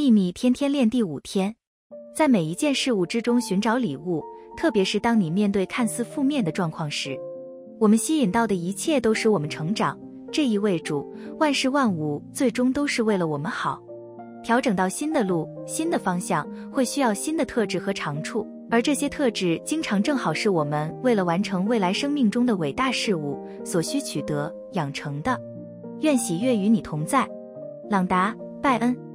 秘密天天练第五天。在每一件事物之中寻找礼物特别是当你面对看似负面的状况时我们吸引到的一切都使我们成长。这意味着万事万物最终都是为了我们好。调整到新的路新的方向会需要新的特质和长处。而这些特质经常正好是我们为了完成未来生命中的伟大事物所需取得养成的。愿喜悦与你同在。朗达拜恩。